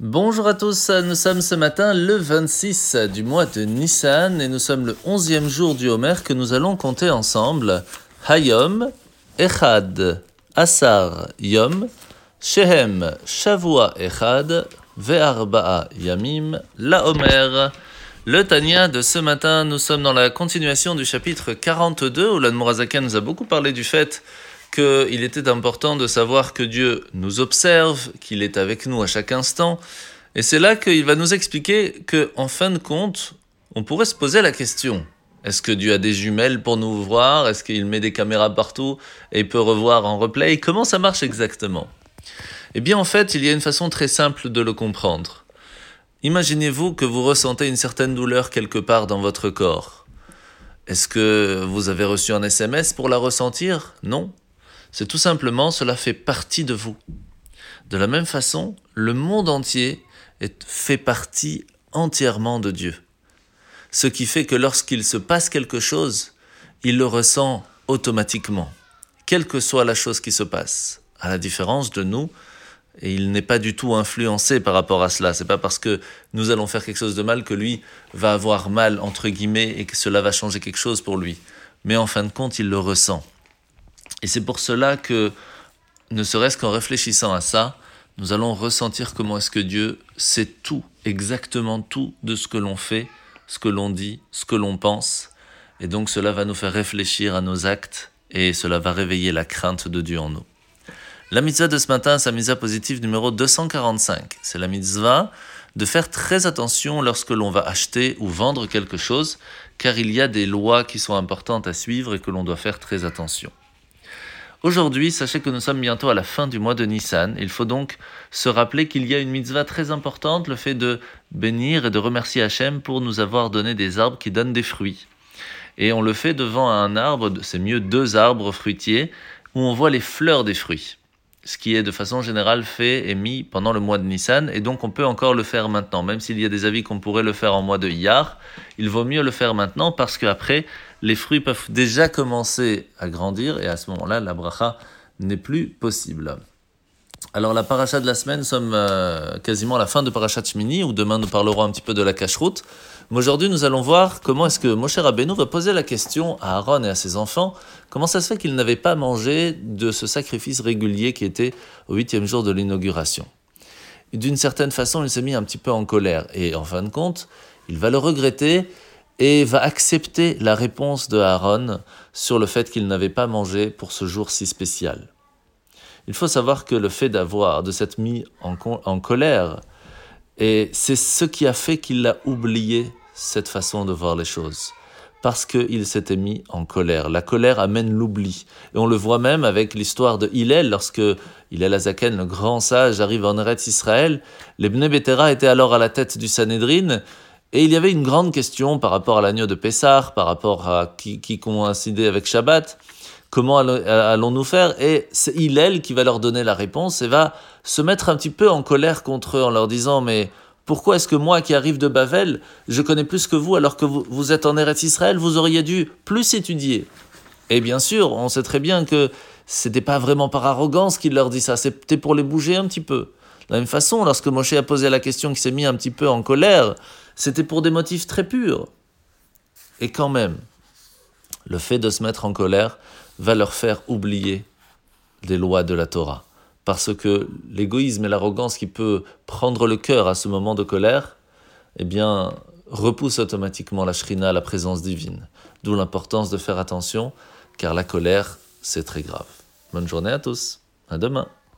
Bonjour à tous, nous sommes ce matin le 26 du mois de Nissan et nous sommes le 11e jour du Homer que nous allons compter ensemble. Hayom, Echad, Asar, Yom, Shehem, Shavua, Echad, Ve'arba'a, Yamim, La Homer. Le Tania de ce matin, nous sommes dans la continuation du chapitre 42 où l'Admorazaka nous a beaucoup parlé du fait qu'il était important de savoir que Dieu nous observe, qu'il est avec nous à chaque instant. Et c'est là qu'il va nous expliquer que, en fin de compte, on pourrait se poser la question est-ce que Dieu a des jumelles pour nous voir? Est-ce qu'il met des caméras partout et peut revoir en replay? Comment ça marche exactement? Eh bien, en fait, il y a une façon très simple de le comprendre. Imaginez-vous que vous ressentez une certaine douleur quelque part dans votre corps. Est-ce que vous avez reçu un SMS pour la ressentir? Non. C'est tout simplement, cela fait partie de vous. De la même façon, le monde entier est, fait partie entièrement de Dieu. Ce qui fait que lorsqu'il se passe quelque chose, il le ressent automatiquement, quelle que soit la chose qui se passe. À la différence de nous, et il n'est pas du tout influencé par rapport à cela. C'est pas parce que nous allons faire quelque chose de mal que lui va avoir mal entre guillemets et que cela va changer quelque chose pour lui. Mais en fin de compte, il le ressent. Et c'est pour cela que, ne serait-ce qu'en réfléchissant à ça, nous allons ressentir comment est-ce que Dieu sait tout, exactement tout de ce que l'on fait, ce que l'on dit, ce que l'on pense. Et donc cela va nous faire réfléchir à nos actes et cela va réveiller la crainte de Dieu en nous. La mitzvah de ce matin, c'est la mitzvah positive numéro 245. C'est la mitzvah de faire très attention lorsque l'on va acheter ou vendre quelque chose, car il y a des lois qui sont importantes à suivre et que l'on doit faire très attention. Aujourd'hui, sachez que nous sommes bientôt à la fin du mois de Nissan. Il faut donc se rappeler qu'il y a une mitzvah très importante, le fait de bénir et de remercier Hachem pour nous avoir donné des arbres qui donnent des fruits. Et on le fait devant un arbre, c'est mieux deux arbres fruitiers, où on voit les fleurs des fruits. Ce qui est de façon générale fait et mis pendant le mois de Nissan, et donc on peut encore le faire maintenant. Même s'il y a des avis qu'on pourrait le faire en mois de Iyar, il vaut mieux le faire maintenant parce qu'après, les fruits peuvent déjà commencer à grandir et à ce moment-là, la bracha n'est plus possible. Alors la paracha de la semaine, nous sommes euh, quasiment à la fin de parachat Shmini, où demain nous parlerons un petit peu de la cache-route. Mais aujourd'hui, nous allons voir comment est-ce que Moshe Rabbeinu va poser la question à Aaron et à ses enfants, comment ça se fait qu'ils n'avaient pas mangé de ce sacrifice régulier qui était au huitième jour de l'inauguration? D'une certaine façon, il s'est mis un petit peu en colère, et en fin de compte, il va le regretter, et va accepter la réponse de Aaron sur le fait qu'il n'avait pas mangé pour ce jour si spécial. Il faut savoir que le fait d'avoir, de s'être mis en, colère, et c'est ce qui a fait qu'il a oublié cette façon de voir les choses. Parce qu'il s'était mis en colère. La colère amène l'oubli. Et on le voit même avec l'histoire de Hillel, lorsque Hillel Azaken, le grand sage, arrive en Eretz Israël. Les Bnei Betera étaient alors à la tête du Sanhedrin. Et il y avait une grande question par rapport à l'agneau de Pessah, par rapport à qui, qui coïncidait avec Shabbat. Comment allons-nous faire Et c'est Hillel qui va leur donner la réponse et va se mettre un petit peu en colère contre eux en leur disant Mais pourquoi est-ce que moi qui arrive de Bavel, je connais plus que vous alors que vous, vous êtes en Eretz Israël, vous auriez dû plus étudier Et bien sûr, on sait très bien que c'était pas vraiment par arrogance qu'il leur dit ça, c'était pour les bouger un petit peu. De la même façon, lorsque Moshe a posé la question, qui s'est mis un petit peu en colère, c'était pour des motifs très purs. Et quand même, le fait de se mettre en colère va leur faire oublier les lois de la Torah. Parce que l'égoïsme et l'arrogance qui peut prendre le cœur à ce moment de colère, eh bien, repousse automatiquement la shrina, la présence divine. D'où l'importance de faire attention, car la colère, c'est très grave. Bonne journée à tous. À demain.